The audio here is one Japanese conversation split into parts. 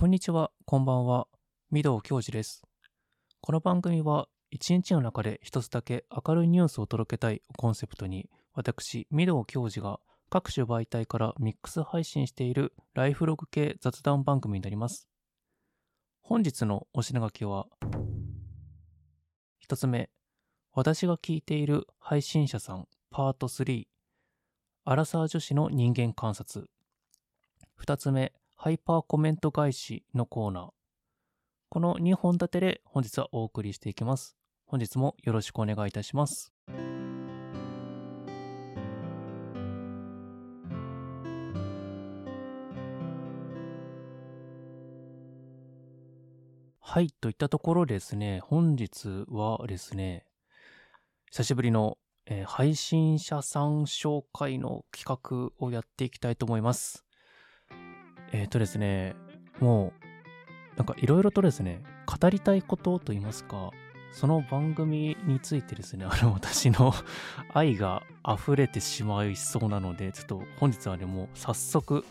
こんにちは、こんばんは。御堂教授です。この番組は、一日の中で一つだけ明るいニュースを届けたいをコンセプトに、私、御堂教授が各種媒体からミックス配信しているライフログ系雑談番組になります。本日のお品書きは、一つ目、私が聞いている配信者さんパート3、アラサー女子の人間観察。二つ目、ハイパーコメント返しのコーナー。この2本立てで本日はお送りしていきます。本日もよろしくお願いいたします。はい、といったところですね、本日はですね、久しぶりの、えー配信者さん紹介の企画をやっていきたいと思います。えっ、とですね、もう、なんかいろいろとですね、語りたいことといいますか、その番組についてですね、あの、私の 愛が溢れてしまいそうなので、ちょっと本日はね、もう早速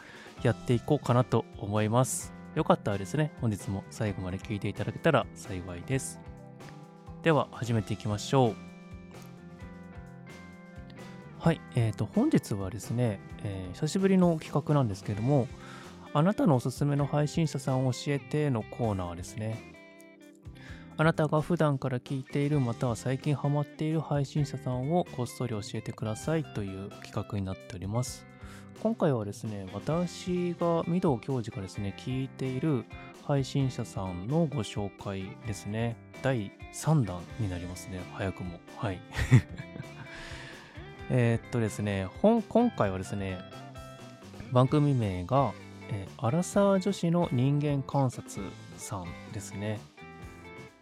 やっていこうかなと思います。よかったらですね、本日も最後まで聞いていただけたら幸いです。では、始めていきましょう。はい、えーと、本日はですね、えー久しぶりの企画なんですけれども、あなたのおすすめの配信者さんを教えてのコーナーですね。あなたが普段から聞いているまたは最近ハマっている配信者さんをこっそり教えてくださいという企画になっております。今回はですね、私が御堂教授がですね、聞いている配信者さんのご紹介ですね。第3弾になりますね。早くも。はい。えっとですね、今回はですね、番組名が、えーアラサー女子の人間観察さんですね。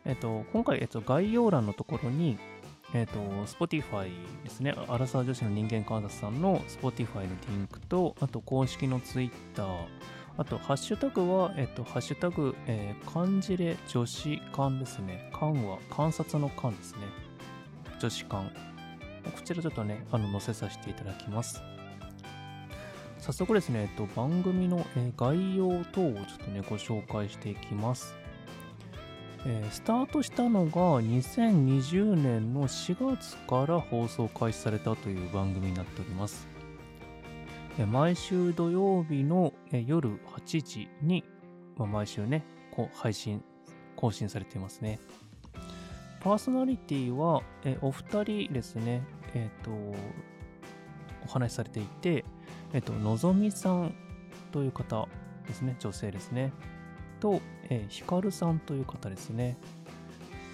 えっ、と、今回、えっと、概要欄のところに、えっ、と、Spotify ですね。アラサー女子の人間観察さんの Spotify のリンクと、あと公式の Twitter、あと、ハッシュタグは、えっ、と、ハッシュタグ、えー漢字で女子観ですね。観は観察の観ですね。女子観。こちらちょっとね、あの、載せさせていただきます。早速ですね、えっと、番組の、え概要等をちょっとね、ご紹介していきます。えースタートしたのが2020年の4月から放送開始されたという番組になっております。え毎週土曜日の、え夜8時に、まあ、毎週ね、こう配信、更新されていますね。パーソナリティは、えお二人ですね、えっ、と、お話しされていて、えっと、のぞみさんという方ですね、女性ですね。と、えーひかるさんという方ですね。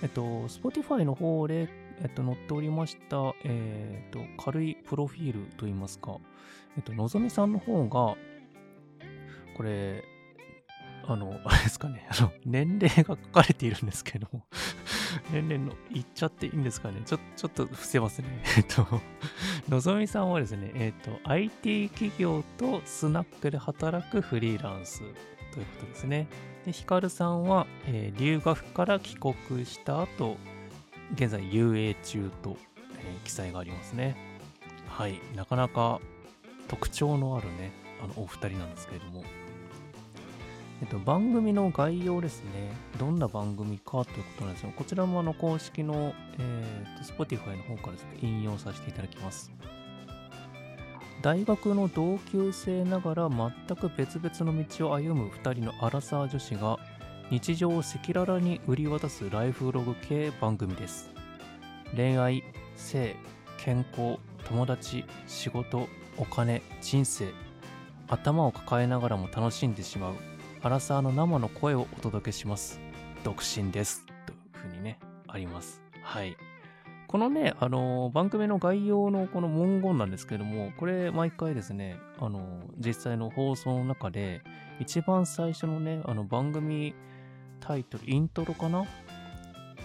えっと、Spotify の方で、えっと、載っておりました、えっと、軽いプロフィールといいますか、えっと、のぞみさんの方が、これ、あの、あれですかね、あの、年齢が書かれているんですけども、年齢の言っちゃっていいんですかね、ちょちょっと伏せますね。えっと、のぞみさんはですね、えっ、と、IT 企業とスナックで働くフリーランスということですね。で、ヒカルさんは、えー留学から帰国した後、現在 UA 中と、えー記載がありますね。はい、なかなか特徴のあるね、あの、お二人なんですけれども。えっと、番組の概要ですね。どんな番組かということなんですが、こちらもあの公式の、えーと Spotify の方からですね、引用させていただきます。大学の同級生ながら全く別々の道を歩む2人のアラサー女子が日常を赤裸々に売り渡すライフログ系番組です。恋愛、性、健康、友達、仕事、お金、人生、頭を抱えながらも楽しんでしまうアラサーの生の声をお届けします。独身です。というふうにね、あります。はい。このね、あの番組の概要のこの文言なんですけども、これ毎回ですね、あの実際の放送の中で、一番最初のね、あの番組タイトル、イントロかな？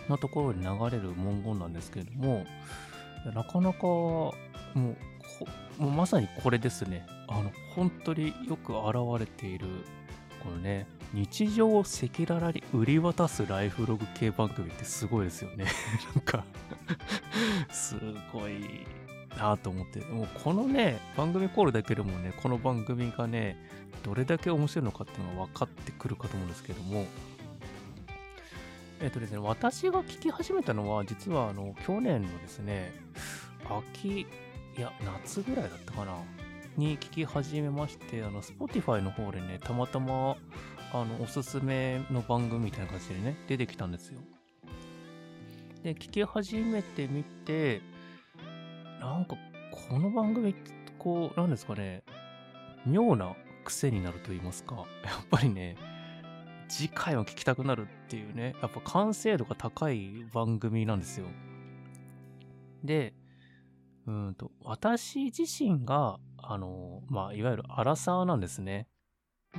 のところに流れる文言なんですけれども、なかなか、もう、もうまさにこれですね。あの、本当によく現れている、このね、日常を赤裸々に売り渡すライフログ系番組ってすごいですよね。なんか、すごいなと思って、もうこのね、番組コールだけでもね、この番組がね、どれだけ面白いのかっていうのが分かってくるかと思うんですけども、えっ、とですね、私が聞き始めたのは、実はあの、去年のですね、秋、いや、夏ぐらいだったかな、に聞き始めまして、あの、Spotify の方でね、たまたま、あの、おすすめの番組みたいな感じでね、出てきたんですよ。で、聞き始めてみて、なんか、この番組、こう、なんですかね、妙な癖になると言いますか、やっぱりね、次回も聞きたくなるっていうね、やっぱ完成度が高い番組なんですよ。で、うんと、私自身が、あの、まあ、いわゆるアラサーなんですね。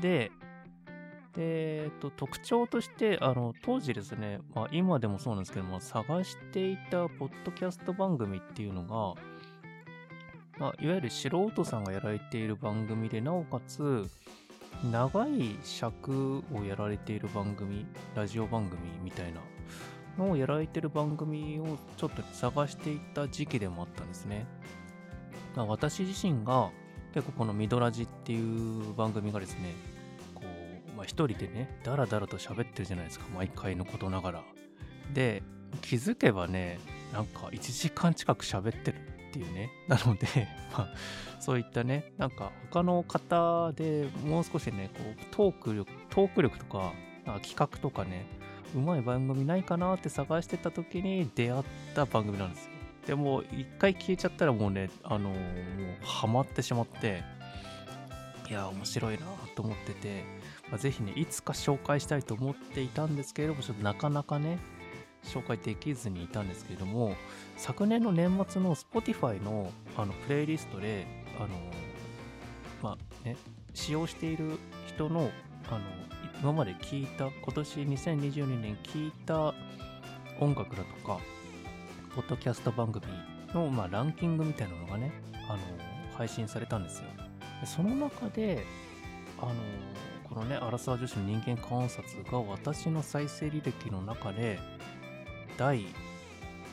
で、で、えっと、特徴として、あの、当時ですね、まあ、今でもそうなんですけども、探していたポッドキャスト番組っていうのが、まあ、いわゆる素人さんがやられている番組で、なおかつ、長い尺をやられている番組、ラジオ番組みたいなのをやられてる番組をちょっと探していた時期でもあったんですね。ま、私自身が結構このミドラジっていう番組がですね、こう、まあ一人でね、ダラダラと喋ってるじゃないですか、毎回のことながら。で、気づけばね、なんか1時間近く喋ってるっていうね。なので、まあ、そういったね、なんか他の方でもう少しね、こうトーク力、トーク力と、か企画とかね、うまい番組ないかなって探してた時に出会った番組なんですよ。でも、一回消えちゃったらもうね、あの、もうハマってしまって、いや、面白いなと思ってて、まあ、ぜひね、いつか紹介したいと思っていたんですけれども、ちょっとなかなかね、紹介できずにいたんですけれども、昨年の年末の Spotify のあのプレイリストで、あの、まあね、使用している人の、あの、今まで聞いた、今年2022年聞いた音楽だとか、ポッドキャスト番組の、まあ、ランキングみたいなのがね、あの、配信されたんですよ。その中で、あの、このね、アラサー女子の人間観察が私の再生履歴の中で、第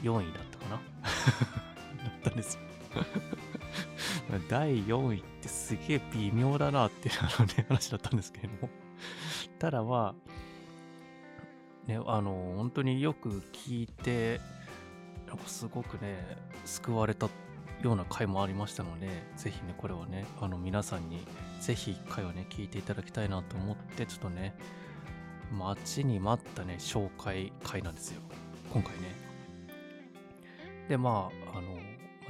4位だったかな？だったんですよ。第4位ってすげえ微妙だなっていう、話だったんですけれども。ただまあ、ね、あの、本当によく聞いて、なんかすごくね、救われたような回もありましたので、ぜひね、これはね、あの皆さんにぜひ一回はね、聞いていただきたいなと思って、ちょっとね、待ちに待ったね、紹介会なんですよ。今回ね。で、まあ、あ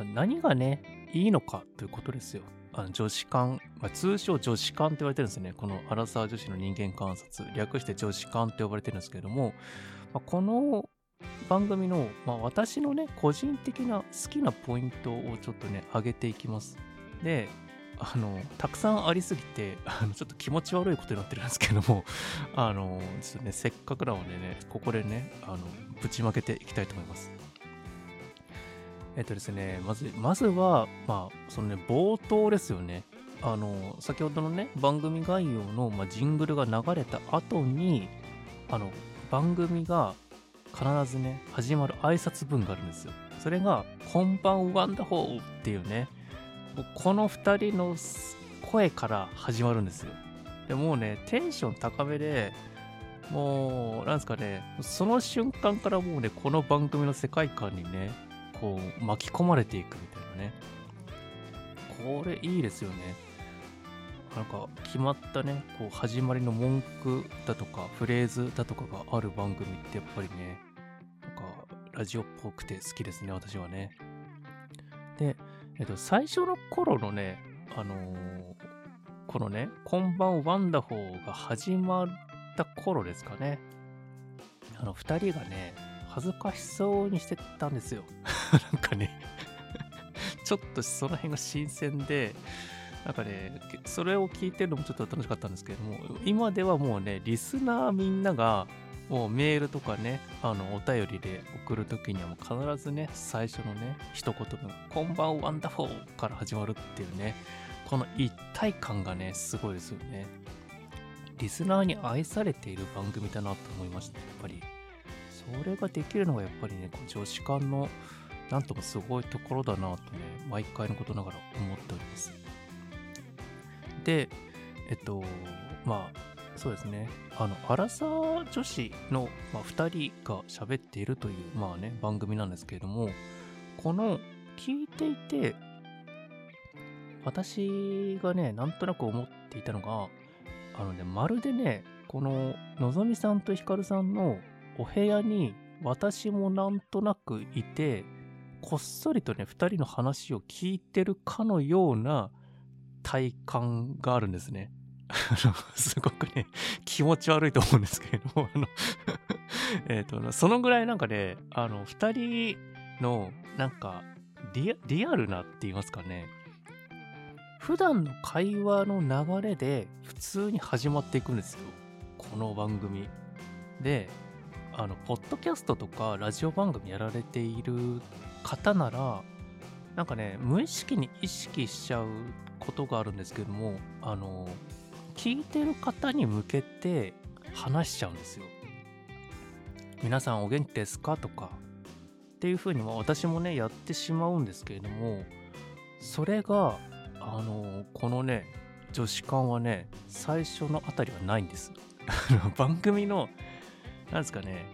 の、何がね、いいのかということですよ。あの女子館、まあ、通称女子館って言われてるんですね。このアラサー女子の人間観察。略して女子館って呼ばれてるんですけれども、まあ、この番組の、まあ、私のね、個人的な好きなポイントをちょっとね、上げていきます。で、あの、たくさんありすぎて、あの、ちょっと気持ち悪いことになってるんですけども、あの、ちょっとね、せっかくなのでね、ここでね、あの、ぶちまけていきたいと思います。えっとですね、まず、まずは、まあ、そのね、冒頭ですよね。あの、先ほどのね、番組概要の、まあ、ジングルが流れた後に、あの、番組が必ずね、始まる挨拶文があるんですよ。それが、こんばんワンダホーっていうね、この2人の声から始まるんですよ。でもうね、テンション高めで、もう、なんですかね、その瞬間からもうね、この番組の世界観にね、こう、巻き込まれていくみたいなね。これいいですよね。なんか、決まったね、こう、始まりの文句だとか、フレーズだとかがある番組ってやっぱりね、なんか、ラジオっぽくて好きですね、私はね。で、えっと、最初の頃のね、あのー、このね、こんばんワンダホーが始まった頃ですかね。あの、二人がね、恥ずかしそうにしてたんですよ。なんかね ちょっとその辺が新鮮で、なんかね、それを聞いてるのもちょっと楽しかったんですけども、今ではもうね、リスナーみんなが、もうメールとかね、あの、お便りで送るときにはもう必ずね、最初のね、一言の、こんばんワンダフォーから始まるっていうね、この一体感がね、すごいですよね。リスナーに愛されている番組だなと思いました、やっぱり。それができるのがやっぱりね、女子館のなんともすごいところだなとね、毎回のことながら思っております。で、えっと、まあ、そうですね。あの、アラサー女子の、まあ、2人が喋っているという、まあね、番組なんですけれども、この、聞いていて、私がね、なんとなく思っていたのが、あのね、まるでね、この、のぞみさんとひかるさんのお部屋に、私もなんとなくいて、こっそりとね、2人の話を聞いてるかのような体感があるんですね。すごくね、気持ち悪いと思うんですけれども、あの えっと、そのぐらいなんかね、あの、二人の、なんかリア、リアルなって言いますかね、普段の会話の流れで普通に始まっていくんですよ。この番組。で、あの、ポッドキャストとかラジオ番組やられている方なら、なんかね、無意識に意識しちゃうことがあるんですけども、あの、聞いてる方に向けて話しちゃうんですよ。皆さんお元気ですか？とか。っていうふうに私もねやってしまうんですけれどもそれがあのこのね女子館はね最初のあたりはないんです。番組のなんですかね。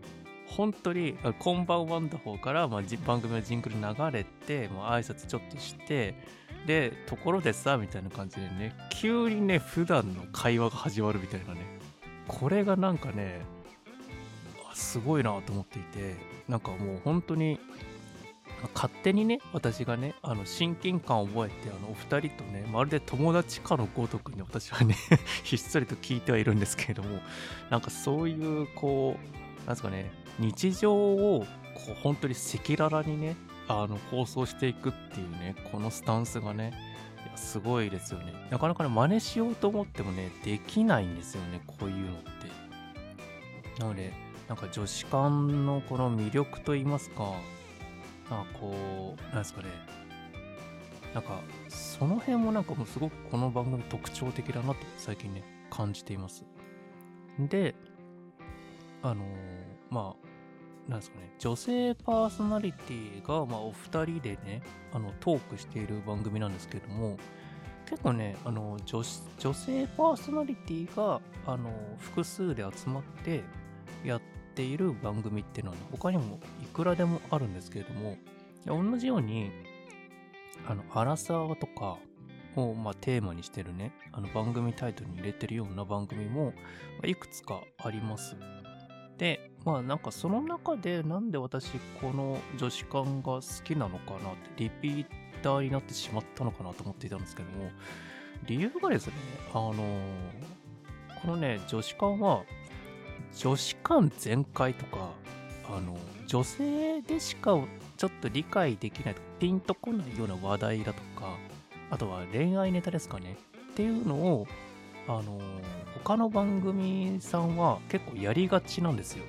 本当に「こんばんワンダホー」から、まあ、番組のジングル流れて、もう、挨拶ちょっとしてで、ところでさ、みたいな感じでね、急にね、普段の会話が始まるみたいなね、これがなんかね、すごいなと思っていて、なんかもう本当に、勝手にね、私がね、あの親近感を覚えて、あのお二人とね、まるで友達かのごとくに私はね ひっそりと聞いてはいるんですけれども、なんかそういう、こう、なんですかね、日常をこう本当に赤裸々にね、あの放送していくっていうね、このスタンスがね、すごいですよね。なかなかね、真似しようと思ってもね、できないんですよね、こういうのって。なので、なんか女子館のこの魅力と言いますか、なんかこう、なんですかね、なんか、その辺もなんかもうすごくこの番組特徴的だなと最近ね、感じています。で、あのー、まあ、なんですかね、女性パーソナリティが、まあ、お二人でね、あの、トークしている番組なんですけれども、結構ね、あの女、女性パーソナリティが、あの、複数で集まってやっている番組っていうのは、ね、他にもいくらでもあるんですけれども、同じように、あの、アラサーとかを、まあ、テーマにしてるね、あの番組タイトルに入れてるような番組も、いくつかあります。で、まあなんかその中でなんで私この女子館が好きなのかなってリピーターになってしまったのかなと思っていたんですけども理由がですねあのこのね女子館は女子館全開とかあの女性でしかちょっと理解できないとピンとこないような話題だとかあとは恋愛ネタですかねっていうのをあの他の番組さんは結構やりがちなんですよ。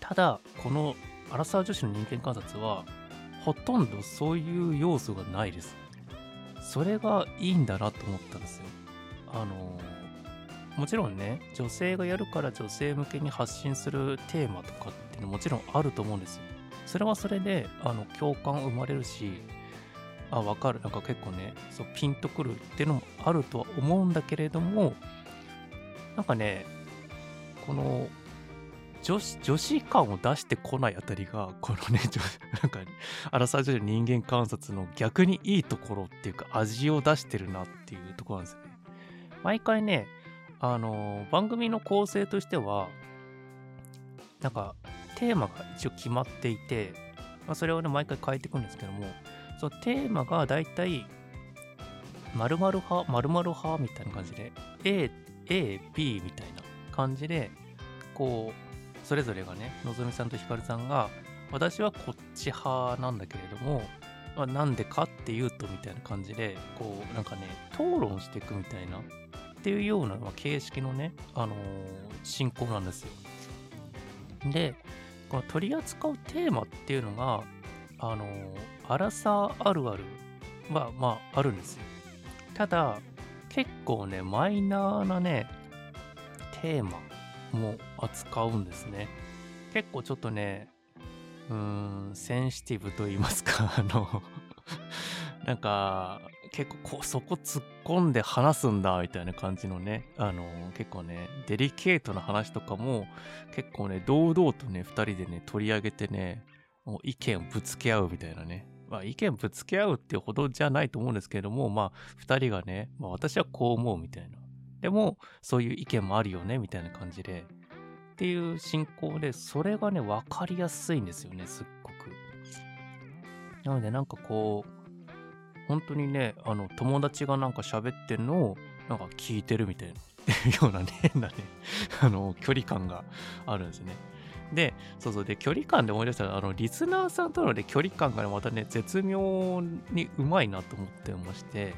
ただこのアラサー女子の人間観察はほとんどそういう要素がないです。それがいいんだなと思ったんですよ。あのもちろんね女性がやるから女性向けに発信するテーマとかっていうのももちろんあると思うんですよそれはそれであの共感生まれるしあ分かるなんか結構ねそうピンとくるっていうのもあるとは思うんだけれどもなんかねこの女子、女子感を出してこないあたりが、このね、なんか、アラサー女子の人間観察の逆にいいところっていうか、味を出してるなっていうところなんですよね。毎回ね、あの番組の構成としては、なんか、テーマが一応決まっていて、まあ、それをね、毎回変えていくんですけども、そのテーマがだいたい、〇〇派、〇〇派みたいな感じで、A、A、B みたいな感じで、こう、それぞれがね、のぞみさんとひかるさんが、私はこっち派なんだけれども、まあ、なんでかっていうとみたいな感じで、こう、なんかね、討論していくみたいな、っていうような、ま、形式のね、あのー、進行なんですよ。で、この取り扱うテーマっていうのが、あのー、アラサーあるあるは、まあ、あるんですよ。ただ、結構ね、マイナーなね、テーマも扱うんですね。結構ちょっとね、うーん、センシティブと言いますか、あの、なんか、結構こそこ突っ込んで話すんだみたいな感じのね、あの結構ね、デリケートな話とかも結構ね、堂々とね、2人でね、取り上げてね、もう意見をぶつけ合うみたいなね。まあ意見ぶつけ合うっていうほどじゃないと思うんですけれども、まあ2人がね、まあ私はこう思うみたいな。でも、そういう意見もあるよねみたいな感じで。っていう進行で、それがね、分かりやすいんですよね、すっごく。なのでなんかこう、本当にね、あの、友達がなんか喋ってんのを、なんか聞いてるみたいな、ようなね、変なね、あの、距離感があるんですね。で、そうそう、で、距離感で思い出したら、あの、リスナーさんとのね、距離感がね、またね、絶妙にうまいなと思ってまして、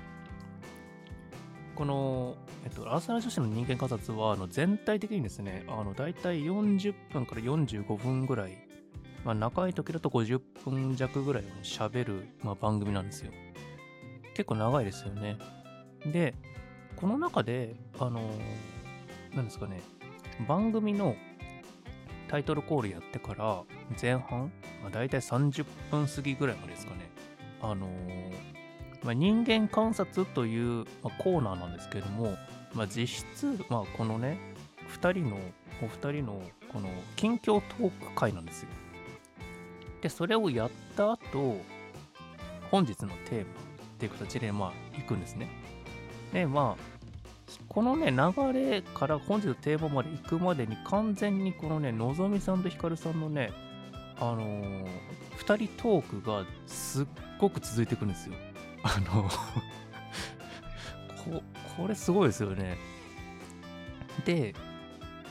この、えっと、アーサー女子の人間観察は、あの、全体的にですね、あの、だいたい40分から45分ぐらい、まあ、長い時だと50分弱ぐらいを喋る、まあ、番組なんですよ。結構長いですよね。で、この中で、あのなんですかね、番組のタイトルコールやってから前半、まあ、大体30分過ぎぐらいまでですかね、あのまあ、人間観察という、まあ、コーナーなんですけども、まあ、実質、まあ、このね、2人の、お二人のこの近況トーク会なんですよ。で、それをやった後、本日のテーマ、っていう形で、まあ、行くんですね。で、まあ、このね、流れから本日のテーマまで行くまでに完全にこのね、のぞみさんとひかるさんのね、あのー、2人トークがすっごく続いていくんですよ。あのこ、これすごいですよね。で、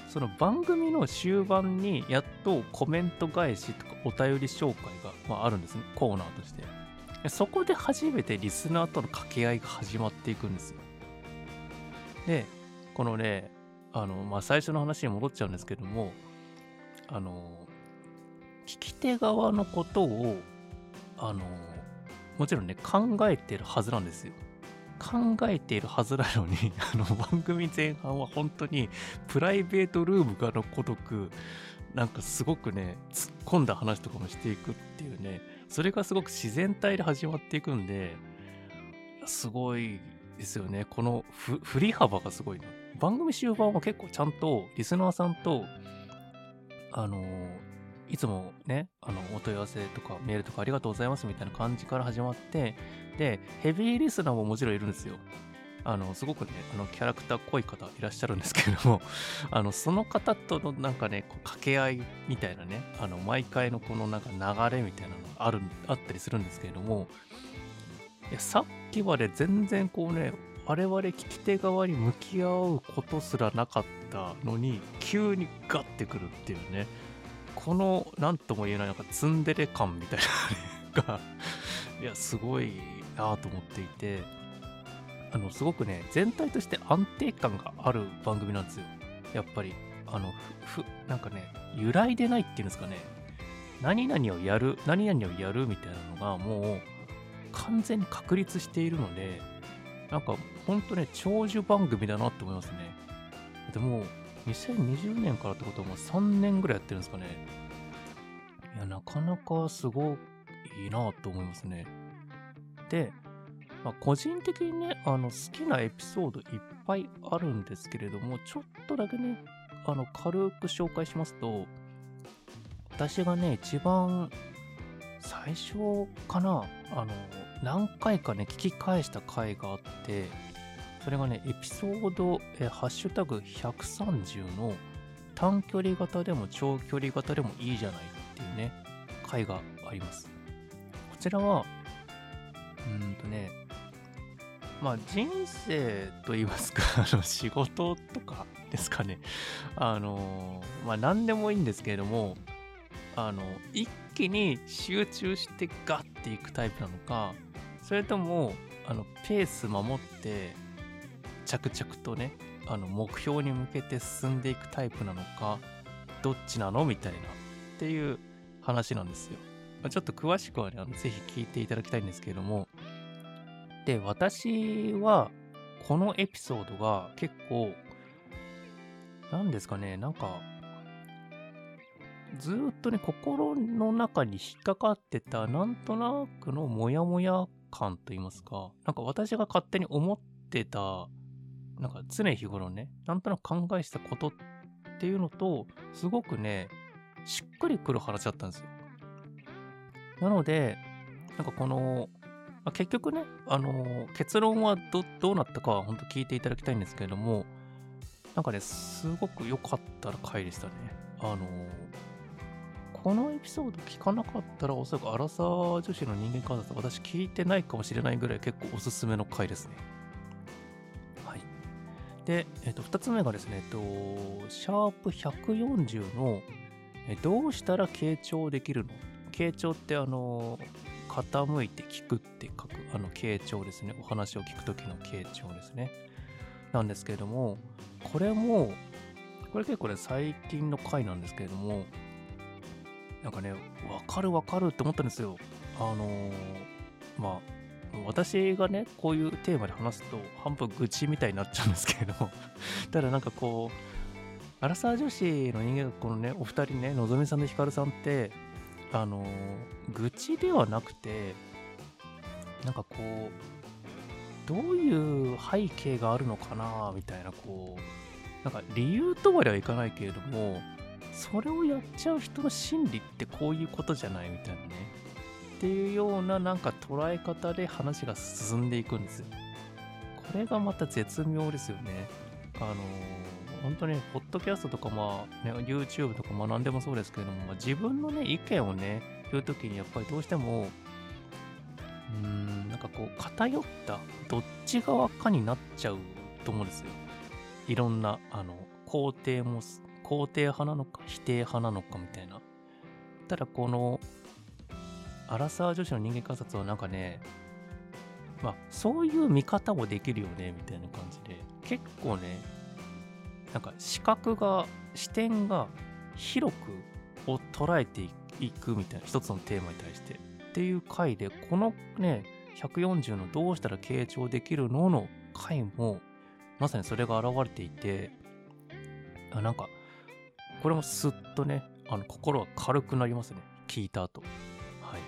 その番組の終盤にやっとコメント返しとかお便り紹介が、まあ、あるんですね、コーナーとして。そこで初めてリスナーとの掛け合いが始まっていくんですよ。で、このね、あの、まあ、最初の話に戻っちゃうんですけども、あの、聞き手側のことを、あの、もちろんね、考えてるはずなんですよ。考えているはずなのに、あの、番組前半は本当にプライベートルームがのごとく、なんかすごくね、突っ込んだ話とかもしていくっていうね、それがすごく自然体で始まっていくんで、すごいですよね。この振り幅がすごいな。番組終盤は結構ちゃんとリスナーさんと、あのいつもね、あの、お問い合わせとかメールとかありがとうございますみたいな感じから始まって、で、ヘビーリスナーももちろんいるんですよ。あの、すごくね、あの、キャラクター濃い方いらっしゃるんですけれども、あの、その方とのなんかね、こう掛け合いみたいなね、あの、毎回のこのなんか流れみたいなのがある、あったりするんですけれども、いやさっきまで全然こうね、我々聞き手側に向き合うことすらなかったのに、急にガッてくるっていうね、この、なんとも言えない、なんかツンデレ感みたいなのがいや、すごいなと思っていて、あの、すごくね、全体として安定感がある番組なんですよ。やっぱり。あの、ふ、なんかね、揺らいでないっていうんですかね。何々をやる、何々をやるみたいなのがもう完全に確立しているので、なんかほんとね、長寿番組だなって思いますね。でも、2020年からってことはもう3年ぐらいやってるんですかね。いや、なかなかすごいいいなと思いますね。で、まあ、個人的にね、あの、好きなエピソードいっぱいあるんですけれども、ちょっとだけね、あの、軽く紹介しますと、私がね、一番最初かな、あの、何回かね、聞き返した回があって、それがね、エピソード、えハッシュタグ130の短距離型でも長距離型でもいいじゃないっていうね、回があります。こちらは、うんとね、まあ人生と言いますか、あの仕事とかですかね。あの、まあ何でもいいんですけれども、あの、一気に集中してガッていくタイプなのか、それとも、あの、ペース守って、着々とね、あの、目標に向けて進んでいくタイプなのか、どっちなのみたいな、っていう話なんですよ。まちょっと詳しくはね、あのぜひ聞いていただきたいんですけれども、で、私は、このエピソードが結構、何ですかね、なんか、ずっとね、心の中に引っかかってた、なんとなくのモヤモヤ感と言いますか、なんか私が勝手に思ってた、なんか常日頃ね、なんとなく考えしたことっていうのと、すごくね、しっくりくる話だったんですよ。なので、なんかこの、まあ、結局ね、あのー結論はどどうなったかは本当聞いていただきたいんですけれども、なんかね、すごく良かった回でしたね。あのーこのエピソード聞かなかったら、おそらくアラサー女子の人間観察、私聞いてないかもしれないぐらい結構おすすめの回ですね。はい。で、えっと、2つ目がですね、えっと、シャープ140の、えどうしたら傾聴できるの？傾聴ってあの傾いて聞くって書くあの傾聴ですね。お話を聞く時の傾聴ですね。なんですけれどもこれもこれ結構ね最近の回なんですけれどもなんかねわかるわかるって思ったんですよ。あのーまあ私がねこういうテーマで話すと半分愚痴みたいになっちゃうんですけれども。ただなんかこうアラサー女子の人間がこのねお二人ねのぞみさんとひかるさんってあの愚痴ではなくてなんかこうどういう背景があるのかなみたいなこうなんか理由とまではいかないけれどもそれをやっちゃう人の心理ってこういうことじゃないみたいなねっていうようななんか捉え方で話が進んでいくんですよ。これがまた絶妙ですよね。あの本当に、ポッドキャストとか、まあ、ね、YouTube とか学んでもそうですけれども、まあ、自分のね、意見をね、言うときに、やっぱりどうしても、うん、なんかこう、偏った、どっち側かになっちゃうと思うんですよ。いろんな、あの、肯定も、肯定派なのか、否定派なのかみたいな。ただ、この、アラサー女子の人間観察はなんかね、まあ、そういう見方もできるよね、みたいな感じで、結構ね、なんか視覚が視点が広くを捉えていくみたいな一つのテーマに対して。っていう回でこのね140のどうしたら傾聴できるのの回もまさにそれが現れていてあなんかこれもスッとねあの心が軽くなりますね。聞いた後。はい。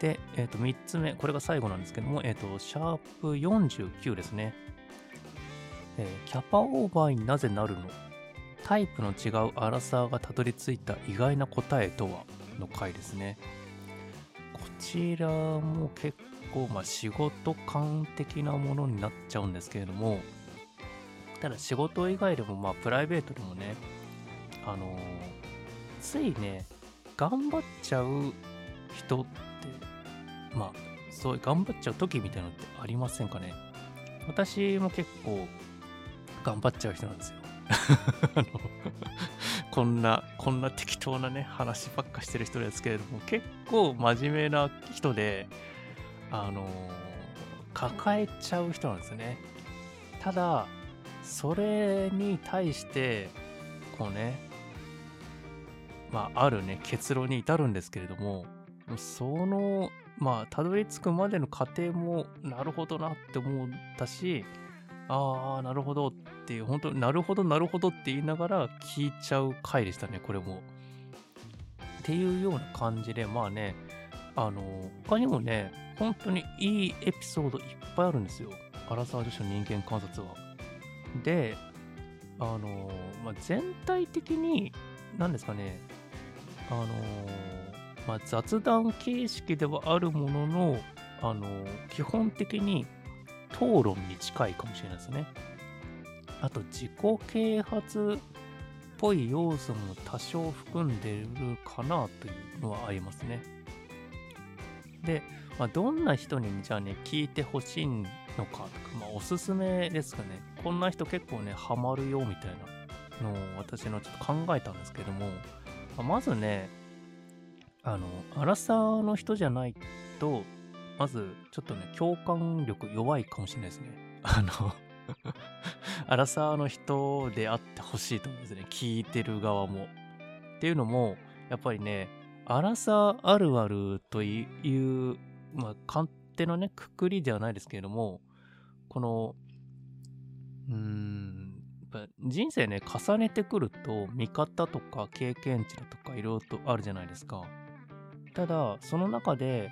で、えっ、と3つ目これが最後なんですけどもえっ、とシャープ49ですね。えーキャパオーバーになぜなるの？タイプの違うアラサーがたどり着いた意外な答えとは？の回ですね。こちらも結構、まあ、仕事感的なものになっちゃうんですけれども、ただ仕事以外でも、まあ、プライベートでもね、あのーついね、頑張っちゃう人って、まあ、そういう頑張っちゃう時みたいなのってありませんかね？私も結構頑張っちゃう人なんですよ。こんな、こんな適当なね、話ばっかしてる人ですけれども、結構真面目な人で、あの抱えちゃう人なんですね。ただ、それに対して、こうね、まあ、あるね、結論に至るんですけれども、その、まあ、たどり着くまでの過程も、なるほどなって思ったし、ああ、なるほどっっていう、本当なるほど、なるほどって言いながら聞いちゃう回でしたね、これも。っていうような感じで、まあね、あの、他にもね、本当にいいエピソードいっぱいあるんですよ。アラサー女子の人間観察は。で、あの、まあ、全体的に、何ですかね、あの、まあ、雑談形式ではあるものの、あの、基本的に討論に近いかもしれないですね。あと自己啓発っぽい要素も多少含んでるかなというのはありますね。で、まあ、どんな人にじゃあね、聞いてほしいのかとか、まあ、おすすめですかね。こんな人結構ね、ハマるよみたいなのを私のちょっと考えたんですけども、ままずね、あの、アラサーの人じゃないと、まず、ちょっとね、共感力弱いかもしれないですね。あの、アラサーの人であってほしいと思うんですね。聞いてる側も。っていうのも、やっぱりね、アラサーあるあるという、まあ、勝手なね、くくりではないですけれども、この、うーん、人生ね、重ねてくると、見方とか経験値だとかいろいろとあるじゃないですか。ただ、その中で、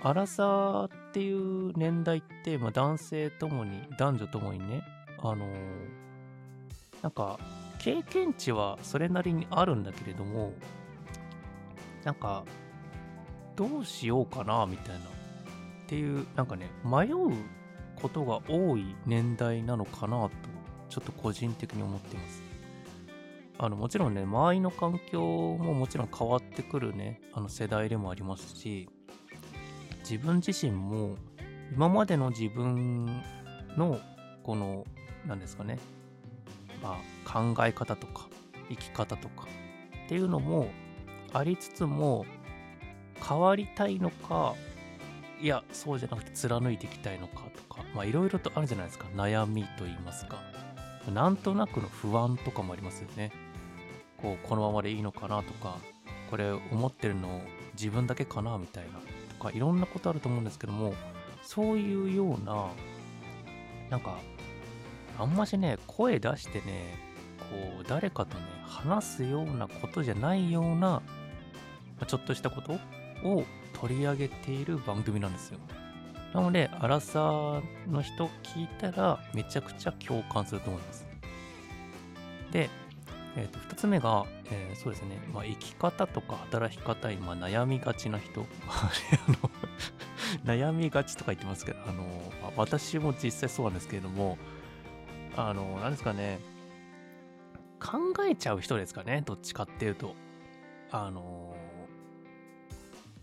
荒さっていう年代って、まあ、男性ともに、男女ともにね、あのー、なんか、経験値はそれなりにあるんだけれども、なんか、どうしようかな、みたいな。っていう、なんかね、迷うことが多い年代なのかなと、ちょっと個人的に思っています。あの、もちろんね、周りの環境ももちろん変わってくるね、あの世代でもありますし、自分自身も今までの自分のこの何ですかねまあ考え方とか生き方とかっていうのもありつつも変わりたいのかいやそうじゃなくて貫いていきたいのかとかいろいろとあるじゃないですか。悩みと言いますか。なんとなくの不安とかもありますよね。こうこのままでいいのかなとかこれ思ってるの自分だけかなみたいな。かいろんなことあると思うんですけどもそういうようななんかあんましね声出してねこう誰かとね話すようなことじゃないようなちょっとしたことを取り上げている番組なんですよ。なのでアラサーの人聞いたらめちゃくちゃ共感すると思います。でえー、と2つ目が、えー、そうですね、まあ、生き方とか働き方に、悩みがちな人。悩みがちとか言ってますけど、あのまあ、私も実際そうなんですけれども、あの、なんですかね、考えちゃう人ですかね、どっちかっていうと。あの、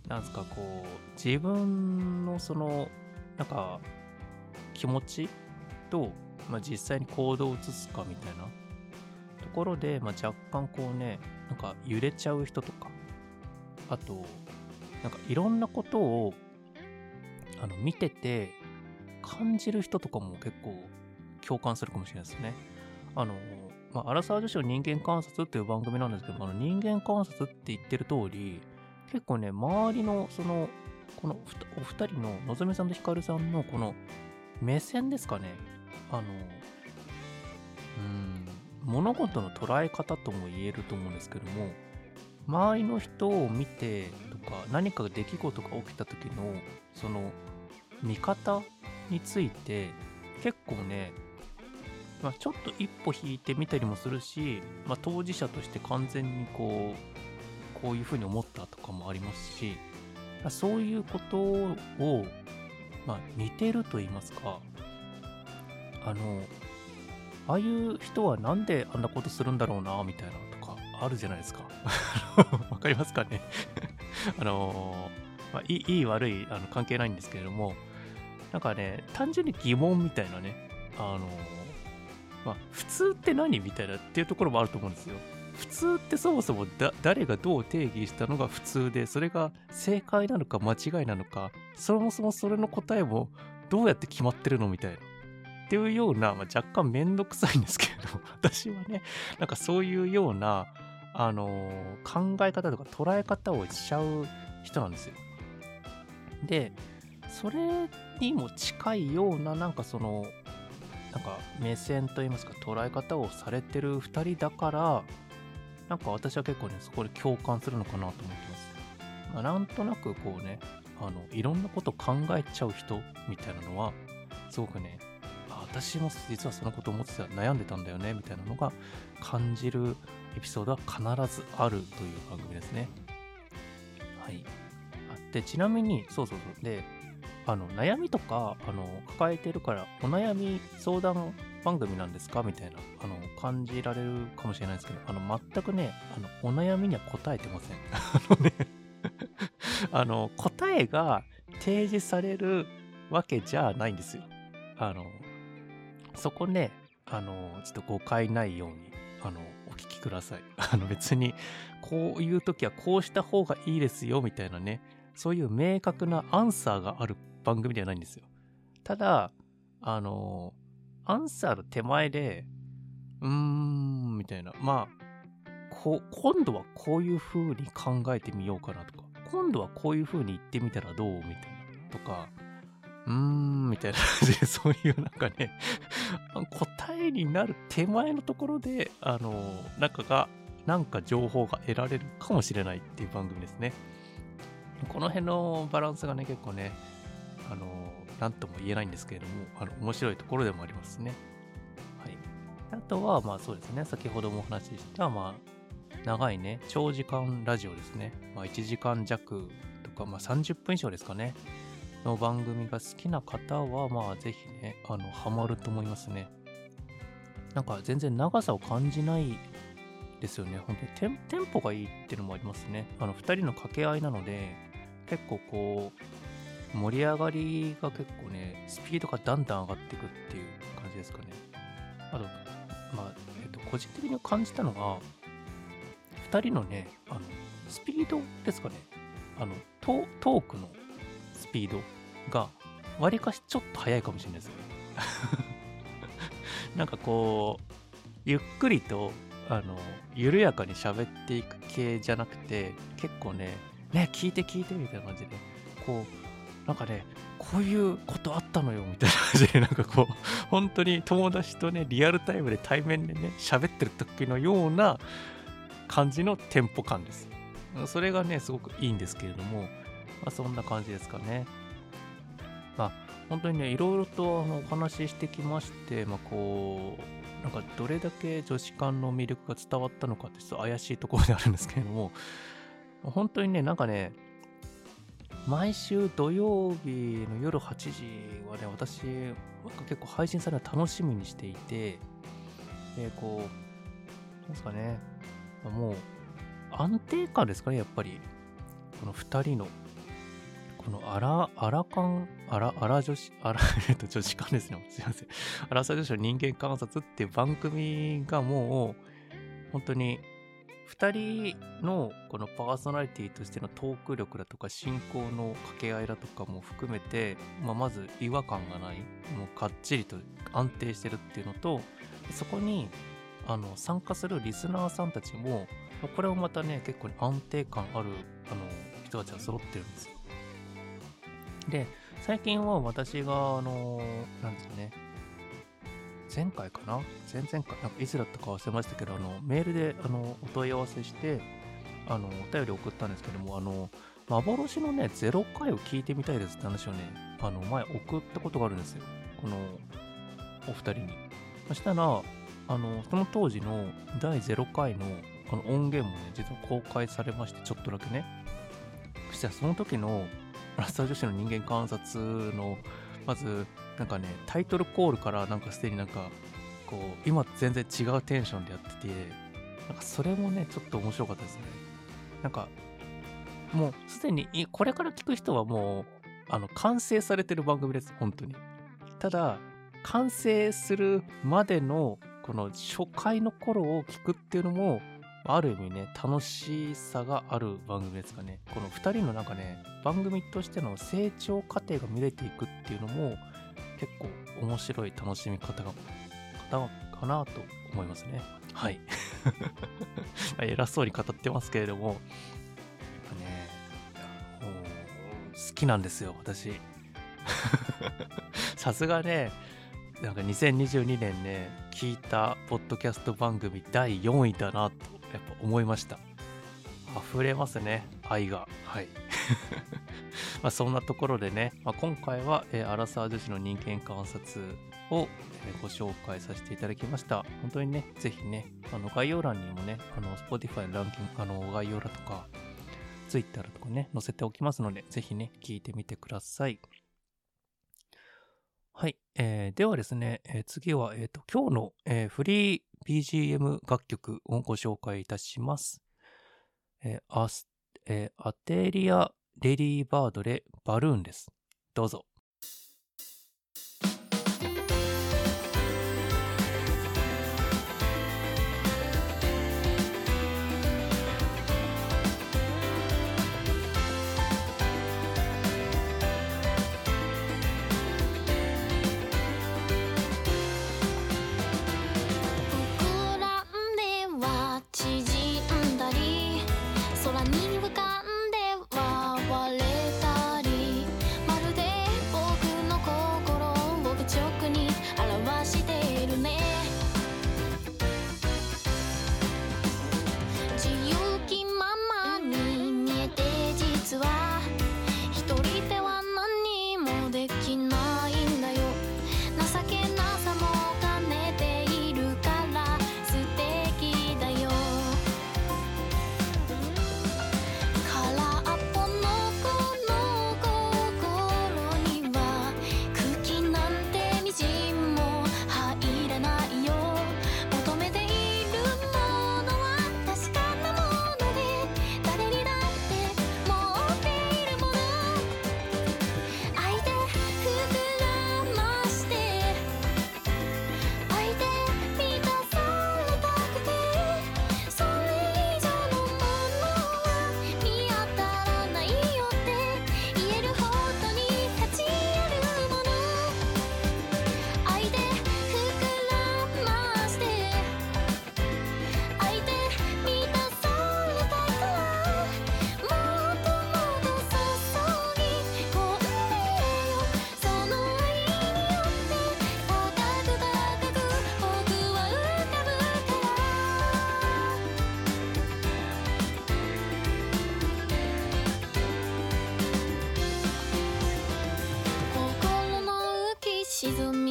なんですか、こう、自分のその、なんか、気持ちと、まあ、実際に行動を移すかみたいな。ころで、まあ、若干こうね、なんか揺れちゃう人とか、あと、なんかいろんなことをあの見てて感じる人とかも結構共感するかもしれないですね。あの、まあ、アラサー女子の人間観察っていう番組なんですけど、あの人間観察って言ってる通り、結構ね、周りのその、このお二人ののぞみさんとひかるさんのこの目線ですかね。あの、うん、物事の捉え方とも言えると思うんですけども周りの人を見てとか何か出来事が起きた時のその見方について結構ね、まあ、ちょっと一歩引いてみたりもするし、まあ、当事者として完全にこうこういうふうに思ったとかもありますしそういうことを、まあ、似てると言いますかあのああいう人はなんであんなことするんだろうな、みたいなとかあるじゃないですか。わかりますかね あのー、まあ、いい悪いあの関係ないんですけれども、なんかね、単純に疑問みたいなね、あのー、まあ、普通って何みたいなっていうところもあると思うんですよ。普通ってそもそも誰がどう定義したのが普通で、それが正解なのか間違いなのか、そもそもそれの答えもどうやって決まってるのみたいな。っていうような、まあ、若干めんどくさいんですけれども、私はね、なんかそういうような、あの、考え方とか捉え方をしちゃう人なんですよ。で、それにも近いような、なんかその、なんか目線といいますか、捉え方をされてる2人だから、なんか私は結構ね、そこで共感するのかなと思ってます。まあ、なんとなくこうね、あの、いろんなこと考えちゃう人みたいなのは、すごくね、私も実はそのことを思ってた悩んでたんだよねみたいなのが感じるエピソードは必ずあるという番組ですね。はい。で、ちなみに、そうそうそう。で、あの、悩みとか、あの、抱えてるから、お悩み相談番組なんですか？みたいな、あの、感じられるかもしれないですけど、あの、全くね、あの、お悩みには答えてません。あのね あの、答えが提示されるわけじゃないんですよ。あの、そこね、あの、ちょっと誤解ないように、あの、お聞きください。あの、別に、こういう時はこうした方がいいですよ、みたいなね、そういう明確なアンサーがある番組ではないんですよ。ただ、あの、アンサーの手前で、うーん、みたいな。まあ、こ今度はこういう風に考えてみようかなとか、今度はこういう風に言ってみたらどう？みたいな。とか、うーん、みたいな感じで、そういうなんかね、答えになる手前のところで、あの、なんかが、なんか情報が得られるかもしれないっていう番組ですね。この辺のバランスがね、結構ね、あの、なんとも言えないんですけれども、あの、面白いところでもありますね。はい。あとは、まあそうですね、先ほどもお話しした、まあ、長いね、長時間ラジオですね。まあ1時間弱とか、まあ30分以上ですかね。の番組が好きな方は、まあぜひね、あの、ハマると思いますね。なんか全然長さを感じないですよね。本当にテンテンポがいいっていうのもありますね。あの、2人の掛け合いなので、結構こう、盛り上がりが結構ね、スピードがだんだん上がっていくっていう感じですかね。あと、まあ、えっと、個人的に感じたのが、2人のね、あの、スピードですかね。あの、トークのピードが、わりかしちょっと速いかもしれないですよね。なんかこう、ゆっくりと、あの、緩やかに喋っていく系じゃなくて、結構ね、ね、聞いて聞いてみたいな感じで、こう、なんかね、こういうことあったのよみたいな感じで、なんかこう、本当に友達とね、リアルタイムで対面でね、喋ってる時のような感じのテンポ感です。それがね、すごくいいんですけれども、まあ、そんな感じですかね。まあ、本当にね、いろいろとあのお話ししてきまして、まあ、こう、なんかどれだけ女子間の魅力が伝わったのかってちょっと怪しいところであるんですけれども、本当にね、なんかね、毎週土曜日の夜8時はね、私、結構配信されるの楽しみにしていて、で、こう、なんですかね、もう、安定感ですかね、やっぱり。この2人の、このアラ、アラカン、アラ、アラ女子、アラ、えっと、女子間ですね。すいません。アラサ女子の人間観察っていう番組がもう、本当に2人のこのパーソナリティとしてのトーク力だとか進行の掛け合いだとかも含めて、まあ、まず違和感がないもうかっちりと安定してるっていうのとそこにあの参加するリスナーさんたちもこれもまたね結構安定感あるあの人たちが揃ってるんですよ。で最近は私があのなんですかね前回かな？前々回、なんかいつだったか忘れましたけど、あの、メールで、あの、お問い合わせして、あの、お便り送ったんですけども、あの、幻のね、0回を聞いてみたいですって話をね、あの、前送ったことがあるんですよ。この、お二人に。そしたら、あの、その当時の第0回のこの音源もね、実は公開されまして、ちょっとだけね。そしたらその時の、ラスター女子の人間観察のまず、なんかね、タイトルコールからなんかすでになんか、こう、今全然違うテンションでやってて、なんかそれもね、ちょっと面白かったですね。なんか、もうすでに、これから聞く人はもう、あの、完成されてる番組です、本当に。ただ、完成するまでの、この初回の頃を聞くっていうのも、ある意味ね、楽しさがある番組ですかね。この2人のなんかね、番組としての成長過程が見れていくっていうのも、結構面白い楽しみ方が、方かなと思いますね。はい。偉そうに語ってますけれども、やっぱね、好きなんですよ、私。さすがね、なんか2022年ね、聞いたポッドキャスト番組第4位だなとやっぱ思いました。溢れますね、愛が。はい。まあそんなところでね、まあ、今回は、えー、アラサー女子の人間観察を、えー、ご紹介させていただきました。本当にね、ぜひね、あの概要欄にもね、あの Spotify のランキング、あの概要欄とか、Twitter とかね、載せておきますので、ぜひね、聞いてみてください。はい。えー、ではですね、えー、次は、えっ、ー、と、今日の、えー、フリー BGM 楽曲をご紹介いたします。えー、アス、えー、アテリア・レリー・バードレバルーンです。どうぞ。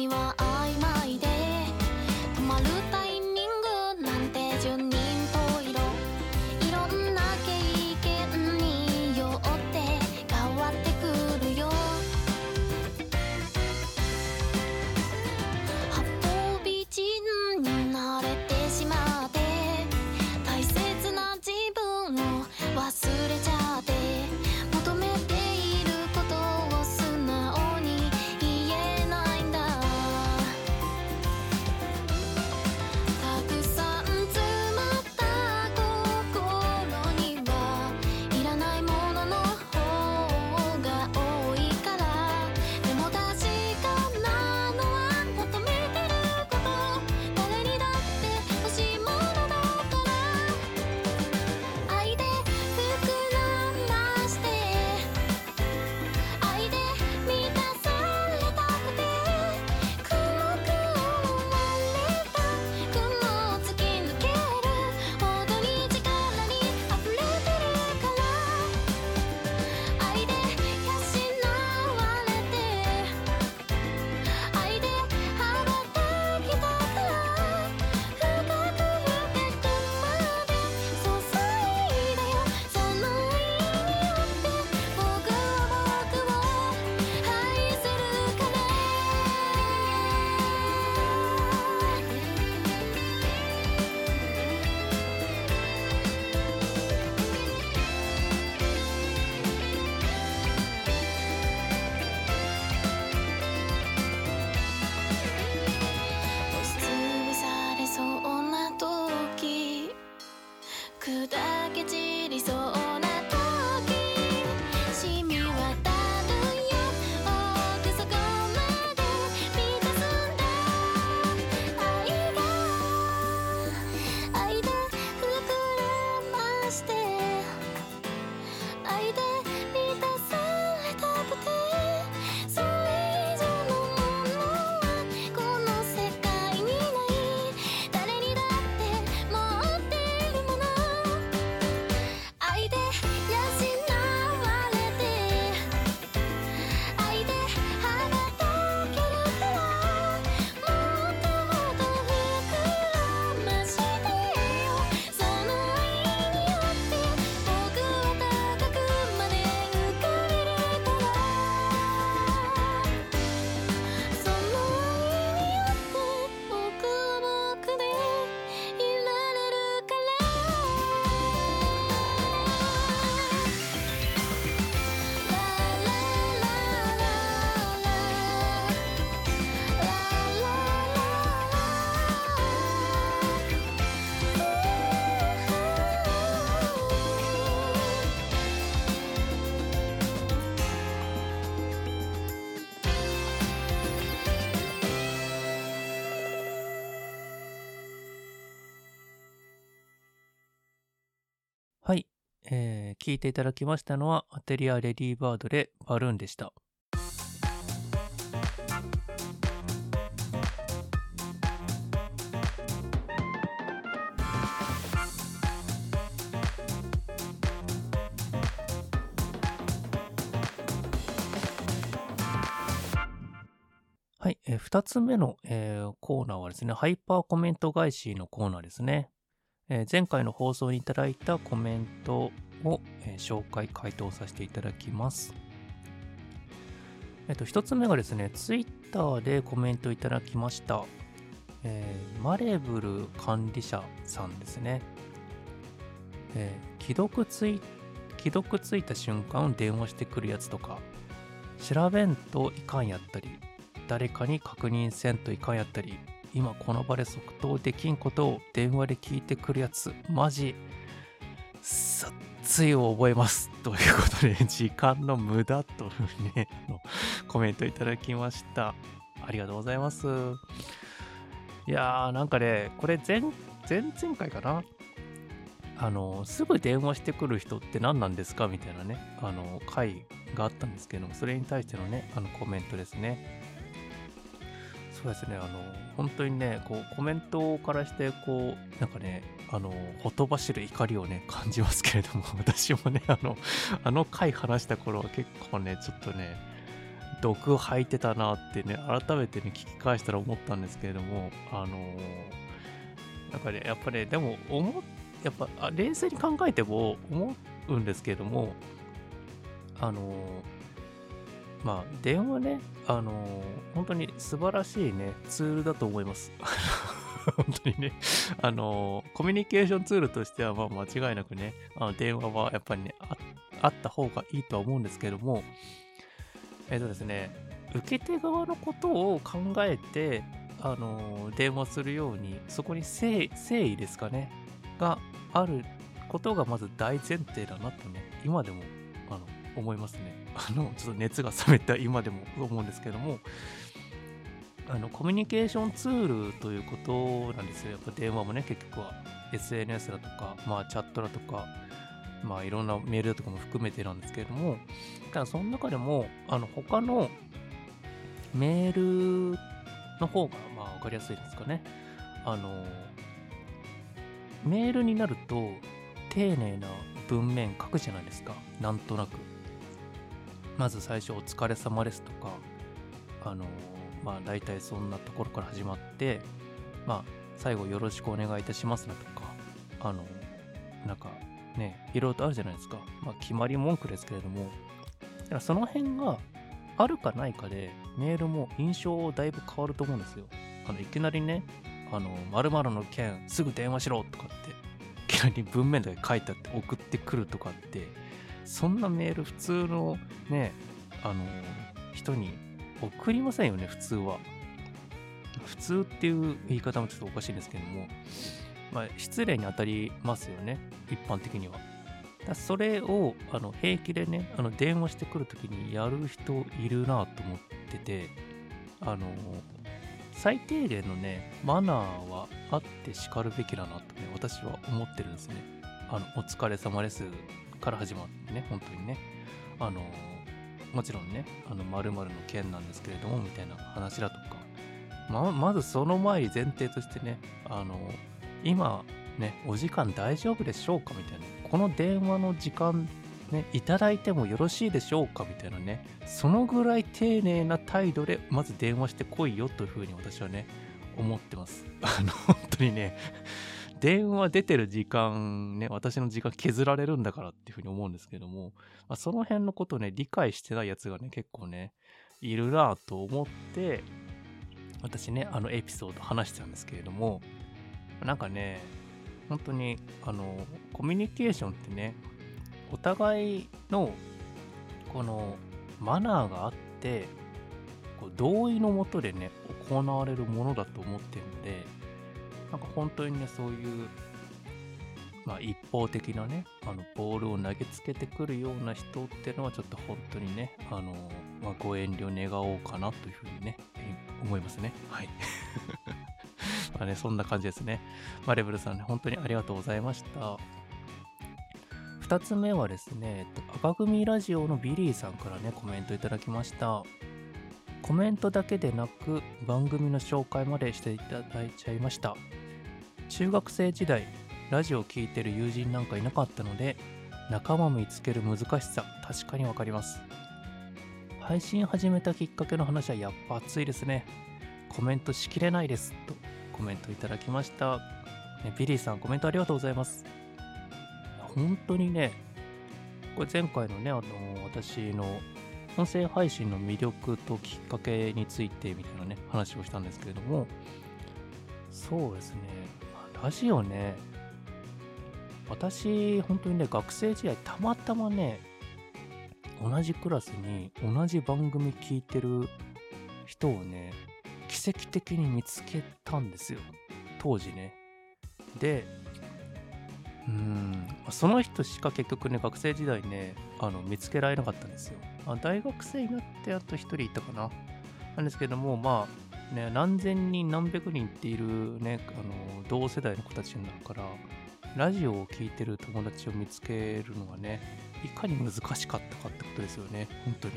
は曖昧でえー聞いていただきましたのは、アテリアレディーバードでバルーンでした。はい、え2つ目の、えーコーナーはですね、ハイパーコメント返しのコーナーですね。えー前回の放送にいただいたコメントを、え紹介、回答させていただきます。えっと、一つ目がですね、ツイッターでコメントいただきました。えーマレブル管理者さんですね。えー既読つい、既読ついた瞬間電話してくるやつとか、調べんといかんやったり、誰かに確認せんといかんやったり、今この場で即答できんことを電話で聞いてくるやつ、マジ、さっついを覚えます。ということで、時間の無駄というね、のコメントいただきました。ありがとうございます。いやー、なんかね、これ前、前々回かな？あの、すぐ電話してくる人って何なんですか？みたいなね、あの、回があったんですけども、それに対してのね、あのコメントですね。そうですね、あの、本当にね、こう、コメントからして、こう、なんかね、あの、ほとばしる怒りをね、感じますけれども、私もね、あの、あの回話した頃は結構ね、ちょっとね、毒吐いてたなってね、改めてね、聞き返したら思ったんですけれども、あのなんかね、やっぱね、でも、思やっぱ冷静に考えても思うんですけれども、あのまあ、電話ね、あの本当に素晴らしいね、ツールだと思います。本当にね、あのコミュニケーションツールとしては、まあ、間違いなくね、あの電話はやっぱりねあ、あった方がいいとは思うんですけども、えっ、とですね、受け手側のことを考えて、あの電話するように、そこに誠意誠意ですかね、があることがまず大前提だなとね、今でもあの思いますね。あの、ちょっと熱が冷めた今でも思うんですけども、あのコミュニケーションツールということなんですよ。やっぱ電話もね、結局は SNS だとか、まあチャットだとか、まあいろんなメールだとかも含めてなんですけれども、ただその中でも、あの他のメールの方がまあ分かりやすいですかね。あの、メールになると丁寧な文面書くじゃないですか。なんとなく。まず最初お疲れ様ですとか、あの、まあ大体そんなところから始まって、まあ最後よろしくお願いいたしますだとか、あの、なんかね、いろいろとあるじゃないですか。まあ決まり文句ですけれども、だからその辺があるかないかでメールも印象だいぶ変わると思うんですよ。あのいきなりね、あの、〇〇の件すぐ電話しろとかって、いきなり文面だけ書いてあって送ってくるとかって、そんなメール普通のね、あの、人に送りませんよね、普通は。普通っていう言い方もちょっとおかしいんですけども、まあ、失礼に当たりますよね、一般的には。だそれをあの平気でね、あの電話してくるときにやる人いるなと思ってて、あの、最低限のね、マナーはあってしかるべきだなとね、私は思ってるんですね。あの、お疲れ様ですから始まってね、本当にね。あの、もちろんね、あの、〇〇の件なんですけれども、みたいな話だとか、ま、まずその前に前提としてね、あの、今、ね、お時間大丈夫でしょうかみたいな。この電話の時間、ね、いただいてもよろしいでしょうかみたいなね。そのぐらい丁寧な態度で、まず電話してこいよというふうに私はね、思ってます。あの、本当にね、電話出てる時間、ね、私の時間削られるんだからっていうふうに思うんですけども、まあ、その辺のことね、理解してないやつがね、結構ね、いるなと思って、私ね、あのエピソード話したんですけれども、なんかね、本当に、あの、コミュニケーションってね、お互いの、この、マナーがあって、こう同意のもとでね、行われるものだと思ってるので、なんか本当にね、そういう、まあ一方的なね、あの、ボールを投げつけてくるような人っていうのはちょっと本当にね、あの、まあご遠慮願おうかなというふうにね、思いますね。はい。まあね、そんな感じですね。まあ、レベルさんね、本当にありがとうございました。2つ目はですね、えっと赤組ラジオのビリーさんからね、コメントいただきました。コメントだけでなく、番組の紹介までしていただいちゃいました。中学生時代、ラジオを聴いてる友人なんかいなかったので、仲間見つける難しさ、確かにわかります。配信始めたきっかけの話はやっぱ熱いですね。コメントしきれないです。とコメントいただきました。ね、ビリーさん、コメントありがとうございます。本当にね、これ前回のね、あの私の音声配信の魅力ときっかけについてみたいなね、話をしたんですけれども、そうですね、ラジオね、私、本当にね、学生時代、たまたまね、同じクラスに同じ番組聞いてる人をね、奇跡的に見つけたんですよ。当時ね。で、うーん、その人しか結局ね、学生時代ね、あの見つけられなかったんですよ。あ大学生になってあと一人いたかな。なんですけども、まあ、ね、何千人何百人っているね、あの同世代の子たちになるから、ラジオを聴いてる友達を見つけるのがね、いかに難しかったかってことですよね、本当に。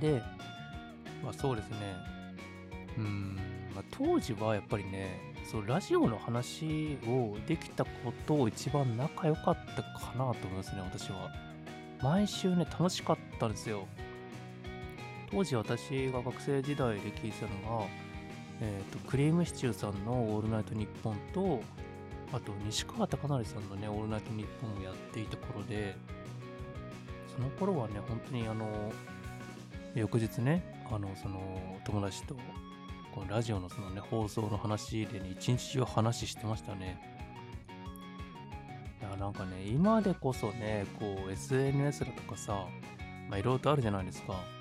で、まあそうですね、うん、まあ、当時はやっぱりね、そうラジオの話をできたことを一番仲良かったかなと思いますね、私は。毎週ね、楽しかったんですよ。当時私が学生時代で聞いてたのが、えー、とクリームシチューさんの「オールナイトニッポン」とあと西川貴教さんのね「オールナイトニッポン」をやっていた頃でその頃はね本当にあの翌日ねあのその友達とこのラジオのそのね放送の話でね一日中話してましたね。いやなんかね今でこそねこう SNS だとかさまあいろいろとあるじゃないですか。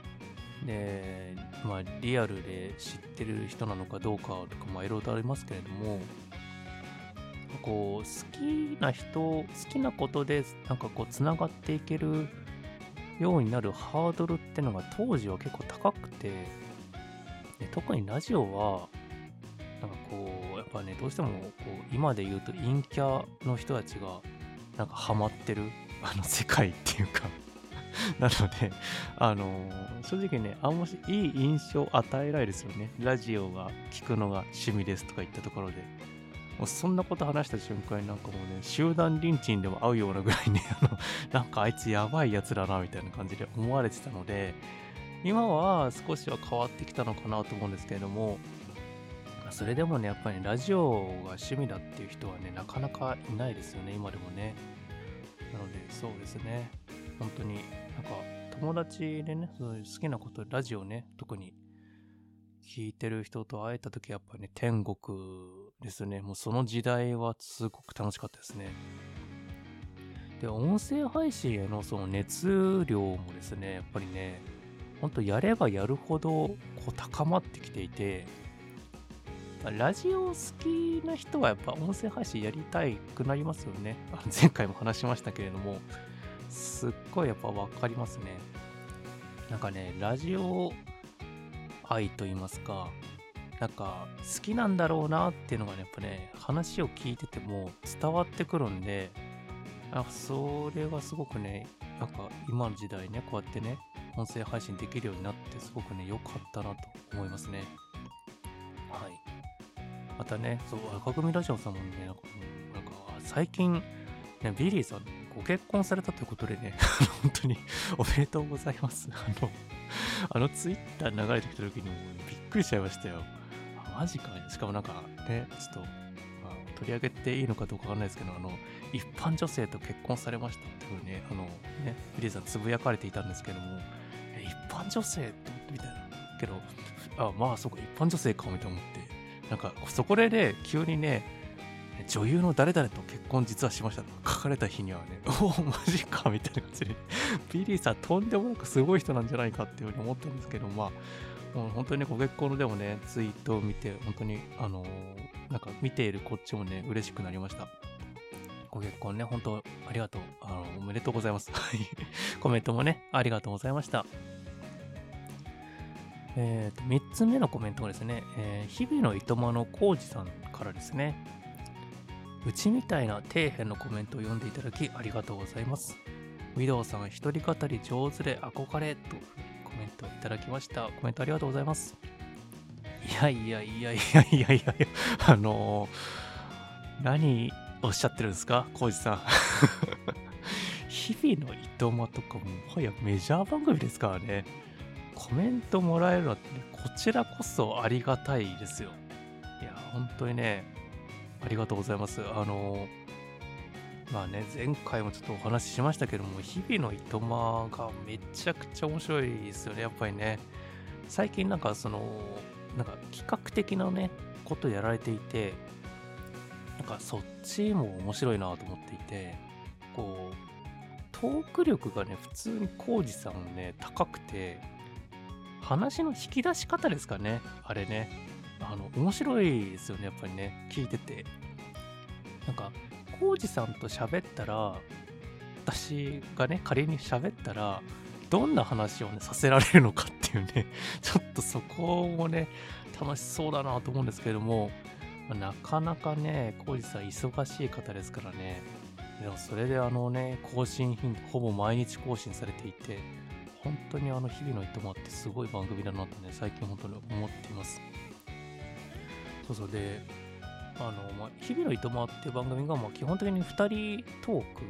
でまあリアルで知ってる人なのかどうかとかまあいろいろとありますけれどもこう好きな人好きなことでなんかこうつながっていけるようになるハードルってのが当時は結構高くてで特にラジオはなんかこうやっぱねどうしてもこう今で言うと陰キャの人たちがなんかハマってるあの世界っていうか。なのであの正直ねあんましいい印象を与えられですよねラジオが聞くのが趣味ですとか言ったところでもうそんなこと話した瞬間になんかもうね集団リンチにでも合うようなぐらいね あのなんかあいつやばいやつだなみたいな感じで思われてたので今は少しは変わってきたのかなと思うんですけれどもそれでもねやっぱりラジオが趣味だっていう人はねなかなかいないですよね今でもね。なのでそうですね。本当になんか友達でねそういう好きなことラジオね特に聞いてる人と会えた時やっぱりね天国ですね。もうその時代はすごく楽しかったですね。で音声配信へのその熱量もですねやっぱりねほんとやればやるほどこう高まってきていてラジオ好きな人はやっぱ音声配信やりたいくなりますよね。前回も話しましたけれども、すっごいやっぱ分かりますね。なんかね、ラジオ愛と言いますか、なんか好きなんだろうなっていうのがね、やっぱね、話を聞いてても伝わってくるんで、あそれがすごくね、なんか今の時代ね、こうやってね、音声配信できるようになってすごくね、良かったなと思いますね。はい。またね、そう、赤組ラジオさんもね、なんか、なんか最近、ね、ビリーさん、ご結婚されたということでね、本当におめでとうございます。あの、あのツイッター流れてきた時にもびっくりしちゃいましたよ。あマジか。しかもなんかね、ちょっと、まあ、取り上げていいのかどうかわかんないですけど、あの、一般女性と結婚されましたっていうふうにね、あの、ね、ビリーさんつぶやかれていたんですけども、え一般女性ってみたいな。けど、あ、まあそうか、一般女性か、みたいな思って。なんかそこでね、急にね、女優の誰々と結婚実はしましたと書かれた日にはね、おお、マジかみたいな感じで、ビリーさんとんでもなくすごい人なんじゃないかっていうふうに思ったんですけど、まあ、もう本当にご結婚のでもね、ツイートを見て、本当に、あのーなんか見ているこっちもね、嬉しくなりました。ご結婚ね、本当ありがとう。あの、おめでとうございます。はい。コメントもね、ありがとうございました。えーと、3つ目のコメントがですね、えー日々のいとまのコウジさんからですね、うちみたいな底辺のコメントを読んでいただきありがとうございます。ウィドウさん一人語り上手で憧れとコメントいただきました。コメントありがとうございます。いやいやいやいやいやいやいや、あのー何おっしゃってるんですか、コウジさん。日々のいとまとかも、もはやメジャー番組ですからね。コメントもらえるのって、ね、こちらこそありがたいですよ。いや、本当にね、ありがとうございます。あの、まあね、前回もちょっとお話ししましたけども、日々のいとまがめちゃくちゃ面白いですよね、やっぱりね。最近なんかその、なんか企画的なね、ことやられていて、なんかそっちも面白いなと思っていて、こう、トーク力がね、普通にコウジさんね、高くて、話の引き出し方ですかね、あれね。あの、面白いですよね、やっぱりね、聞いてて。なんか、コウジさんと喋ったら、私がね、仮に喋ったら、どんな話をね、させられるのかっていうね、ちょっとそこもね、楽しそうだなと思うんですけれども、まなかなかね、コウジさん忙しい方ですからね、でもそれであのね、更新頻度、ほぼ毎日更新されていて、本当にあの日々のいとまってすごい番組だなとね、最近本当に思っています。そうそうで、あの、まあ、日々のいとまっていう番組が、まあ、基本的に2人トーク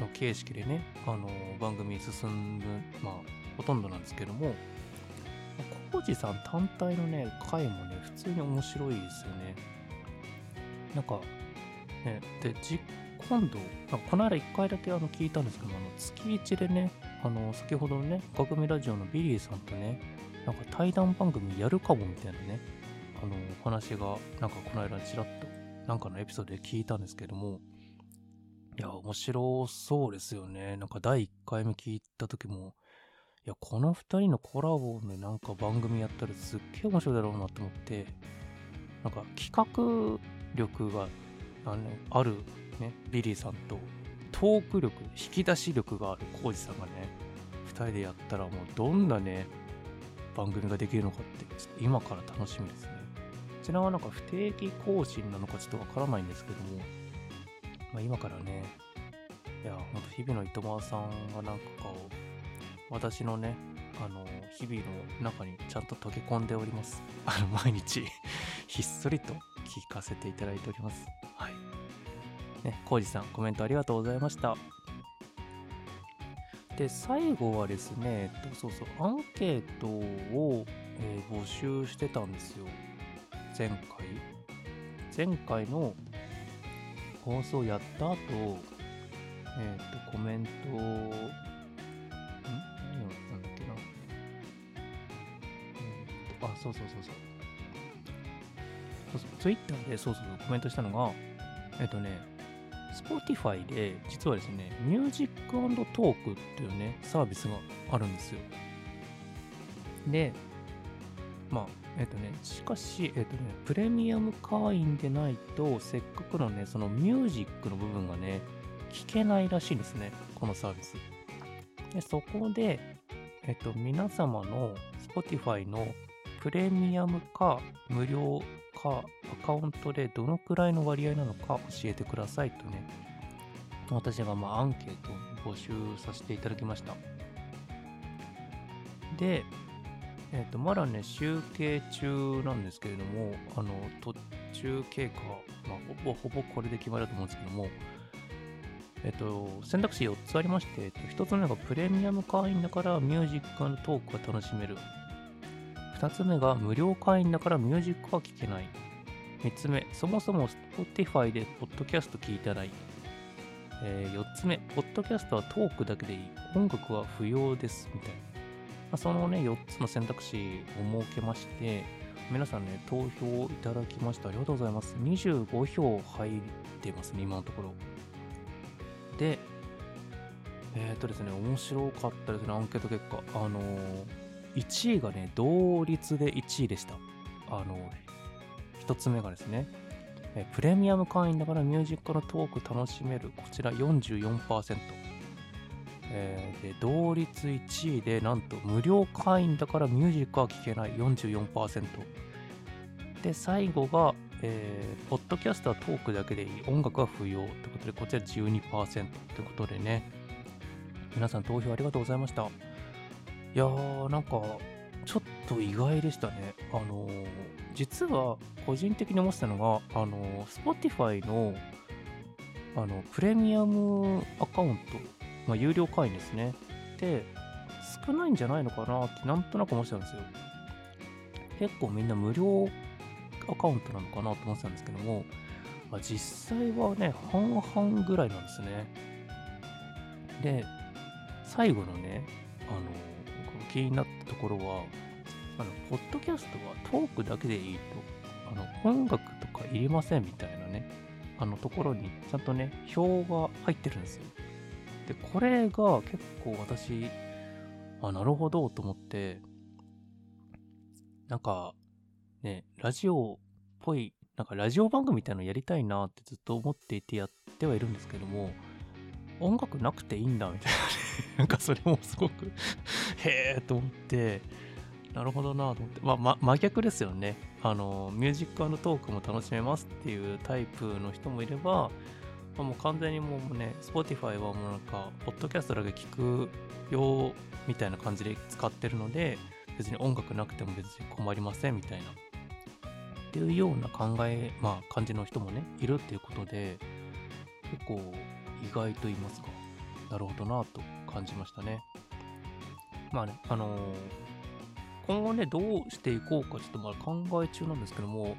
の形式でね、あの、番組進む、まあ、ほとんどなんですけども、コージさん単体のね、回もね、普通に面白いですよね。なんか、ね、で、じ今度、この間1回だけあの聞いたんですけど、あの月1でね、あの、先ほどのね、学組ラジオのビリーさんとね、なんか対談番組やるかもみたいなね、あの、お話が、なんかこの間ちらっと、なんかのエピソードで聞いたんですけども、いや、面白そうですよね。なんか第1回目聞いた時も、いや、この2人のコラボでなんか番組やったらすっげえ面白いだろうなと思って、なんか企画力があのある、ね、ビリーさんと、トーク力、引き出し力があるコージさんがね、2人でやったらもうどんなね、番組ができるのかって、今から楽しみですね。ちらはなんか不定期更新なのかちょっとわからないんですけども、まあ、今からね、いや、ほんと日々の糸満さんがなんかこう、私のね、あの、日々の中にちゃんと溶け込んでおります。あの、毎日 ひっそりと聞かせていただいております。はい。ね、コウジさん、コメントありがとうございました。で、最後はですね、えっと、そうそう、アンケートを、えー募集してたんですよ。前回？前回の放送やった後、えっ、と、コメント、ん何をやったんだっけな？えーとあ、そうそうそうそう。そうそう、ツイッターでそうそうコメントしたのが、えっ、とね、Spotify で実はですね、ミュージックトークっていうね、サービスがあるんですよ。で、まあ、えっ、とね、しかし、えっ、とね、プレミアム会員でないと、せっかくのね、そのミュージックの部分がね、聞けないらしいんですね、このサービス。で、そこで、えっ、と、皆様の Spotify のプレミアムか無料かアカウントでどのくらいの割合なのか教えてくださいとね、私がまあアンケートを募集させていただきました。で、えっ、と、まだね、集計中なんですけれども、あの、途中経過、まあ、ほぼほぼこれで決まると思うんですけども、えっ、と、選択肢4つありまして、1つ目がプレミアム会員だからミュージックトークが楽しめる。2つ目が無料会員だからミュージックは聴けない。3つ目、そもそも Spotify でポッドキャスト聞いてない。え4つ目、ポッドキャストはトークだけでいい。音楽は不要です。みたいな。まあ、そのね、4つの選択肢を設けまして、皆さんね、投票いただきました。ありがとうございます。25票入ってますね、今のところ。で、えっ、とですね、面白かったですね、アンケート結果。あのー1位がね、同率で1位でした。あの1つ目がですね、えプレミアム会員だからミュージックのトーク楽しめる。こちら44%。えーで同率1位でなんと無料会員だからミュージックは聴けない。44%で最後が、えーポッドキャストはトークだけでいい音楽は不要ということでこちら12%ということでね。皆さん投票ありがとうございました。いやーなんかちょっと意外でしたね。あのー実は個人的に思ってたのがあのー Spotify のあのプレミアムアカウントまあ、有料会員ですね。で、少ないんじゃないのかなってなんとなく思ってたんですよ。結構みんな無料アカウントなのかなと思ってたんですけども、まあ、実際はね、半々ぐらいなんですね。で、最後のね、あの、気になったところは、あの、ポッドキャストはトークだけでいいと、あの、音楽とかいりませんみたいなね、あのところにちゃんとね、表が入ってるんですよ。で、これが結構私、あ、なるほどと思って、なんか、ね、ラジオっぽい、なんかラジオ番組みたいなのやりたいなってずっと思っていてやってはいるんですけども、音楽なくていいんだみたいなね、なんかそれもすごくへえと思って、なるほどなと思って、まあ、ま、真逆ですよね。あの、ミュージックトークも楽しめますっていうタイプの人もいれば、まあもう完全にもうね、Spotify はもうなんか、ポッドキャストだけ聞くよみたいな感じで使ってるので、別に音楽なくても別に困りませんみたいな。っていうような考え、まあ感じの人もね、いるっていうことで、結構意外と言いますか、なるほどなと感じましたね。まあね、あのー今後ね、どうしていこうか、ちょっとまだ考え中なんですけども、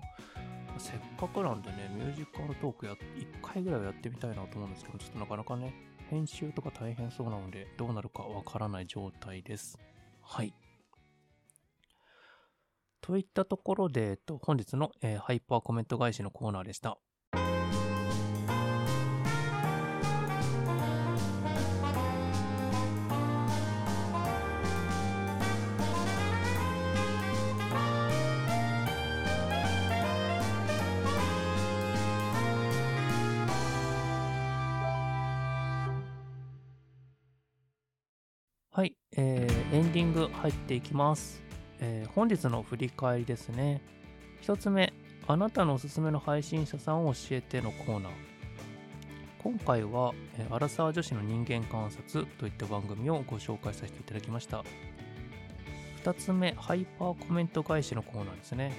せっかくなんでね、ミュージカルトークや、1回ぐらいはやってみたいなと思うんですけど、ちょっとなかなかね、編集とか大変そうなので、どうなるかわからない状態です。はい。といったところで、えっと、本日の、えーハイパーコメント返しのコーナーでした。ディング入っていきます。えー本日の振り返りですね。一つ目、あなたのおすすめの配信者さんを教えてのコーナー。今回は、えーアラサー女子の人間観察といった番組をご紹介させていただきました。二つ目、ハイパーコメント返しのコーナーですね。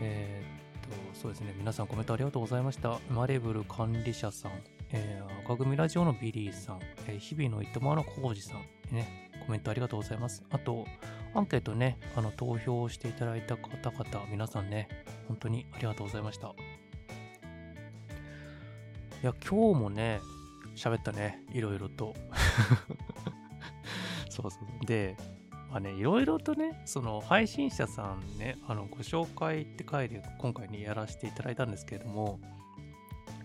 えーっと、そうですね、皆さんコメントありがとうございました。マレブル管理者さん、えー赤組ラジオのビリーさん、えー日々のいとまのコウジさん、ね、コメントありがとうございます。あと、アンケートね、あの、投票していただいた方々、皆さんね、本当にありがとうございました。いや、今日もね、喋ったね、いろいろと。そうそう。で、まあね、いろいろとね、その配信者さんね、あの、ご紹介って回で今回ね、やらせていただいたんですけれども、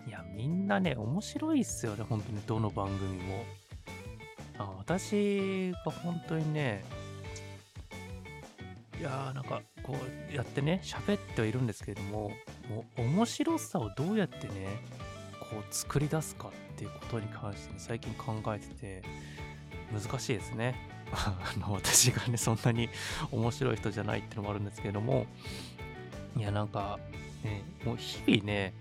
いや、みんなね、面白いっすよね、本当に、どの番組も。私が本当にね、いやーなんかこうやってね、喋ってはいるんですけれども、もう面白さをどうやってね、こう作り出すかっていうことに関して、ね、最近考えてて、難しいですね。あの私がね、そんなに面白い人じゃないっていうのもあるんですけれども、いや、なんか、ね、もう日々ね、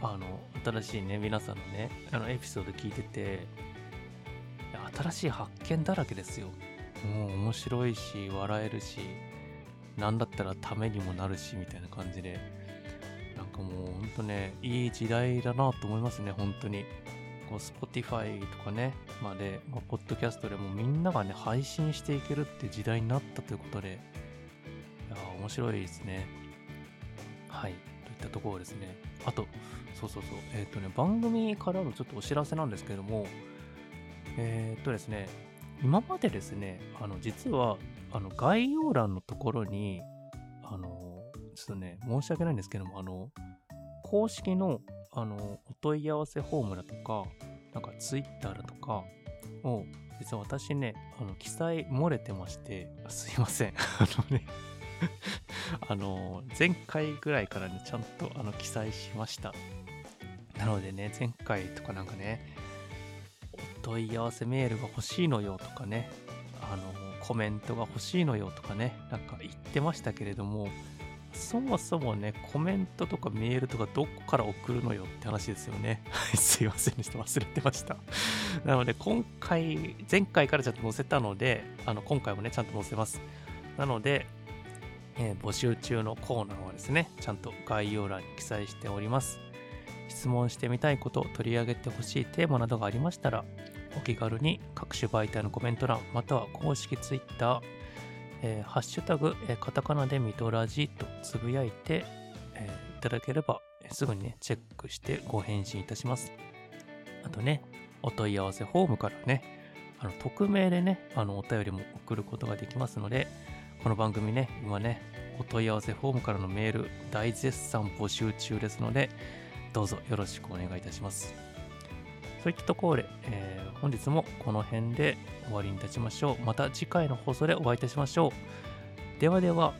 あの、新しいね、皆さんのね、あの、エピソード聞いてて、新しい発見だらけですよ。もう面白いし、笑えるし、なんだったらためにもなるし、みたいな感じで、なんかもうほんとね、いい時代だなと思いますね、本当に。こう、Spotify とかね、まで、まあ、ポッドキャストでもみんながね、配信していけるって時代になったということで、いや面白いですね。はい。といったところですね。あと、そうそうそう、えっ、とね、番組からのちょっとお知らせなんですけども、えっ、とですね、今までですね、あの、実は、あの、概要欄のところに、あの、ちょっとね、申し訳ないんですけども、あの、公式の、あの、お問い合わせフォームだとか、なんか Twitter だとかを、実は私ね、あの、記載漏れてまして、すいません。あのね、あの、前回ぐらいからね、ちゃんとあの記載しました。なのでね、前回とかなんかね、問い合わせメールが欲しいのよとかね、あの、コメントが欲しいのよとかね、なんか言ってましたけれども、そもそもね、コメントとかメールとかどこから送るのよって話ですよね。すいませんでした。忘れてました。なので、今回、前回からちゃんと載せたので、あの、今回もね、ちゃんと載せます。なので、えー募集中のコーナーはですね、ちゃんと概要欄に記載しております。質問してみたいこと、取り上げてほしいテーマなどがありましたら、お気軽に各種媒体のコメント欄、または公式 Twitter、えーハッシュタグ、えーカタカナでミトラジとつぶやいて、えーいただければ、すぐにね、チェックしてご返信いたします。あとね、お問い合わせフォームからね、あの匿名でね、あのお便りも送ることができますので、この番組ね、今ね、お問い合わせフォームからのメール、大絶賛募集中ですので、どうぞよろしくお願いいたします。そういったところで、えー本日もこの辺で終わりにいたしましょう。また次回の放送でお会いいたしましょう。ではでは、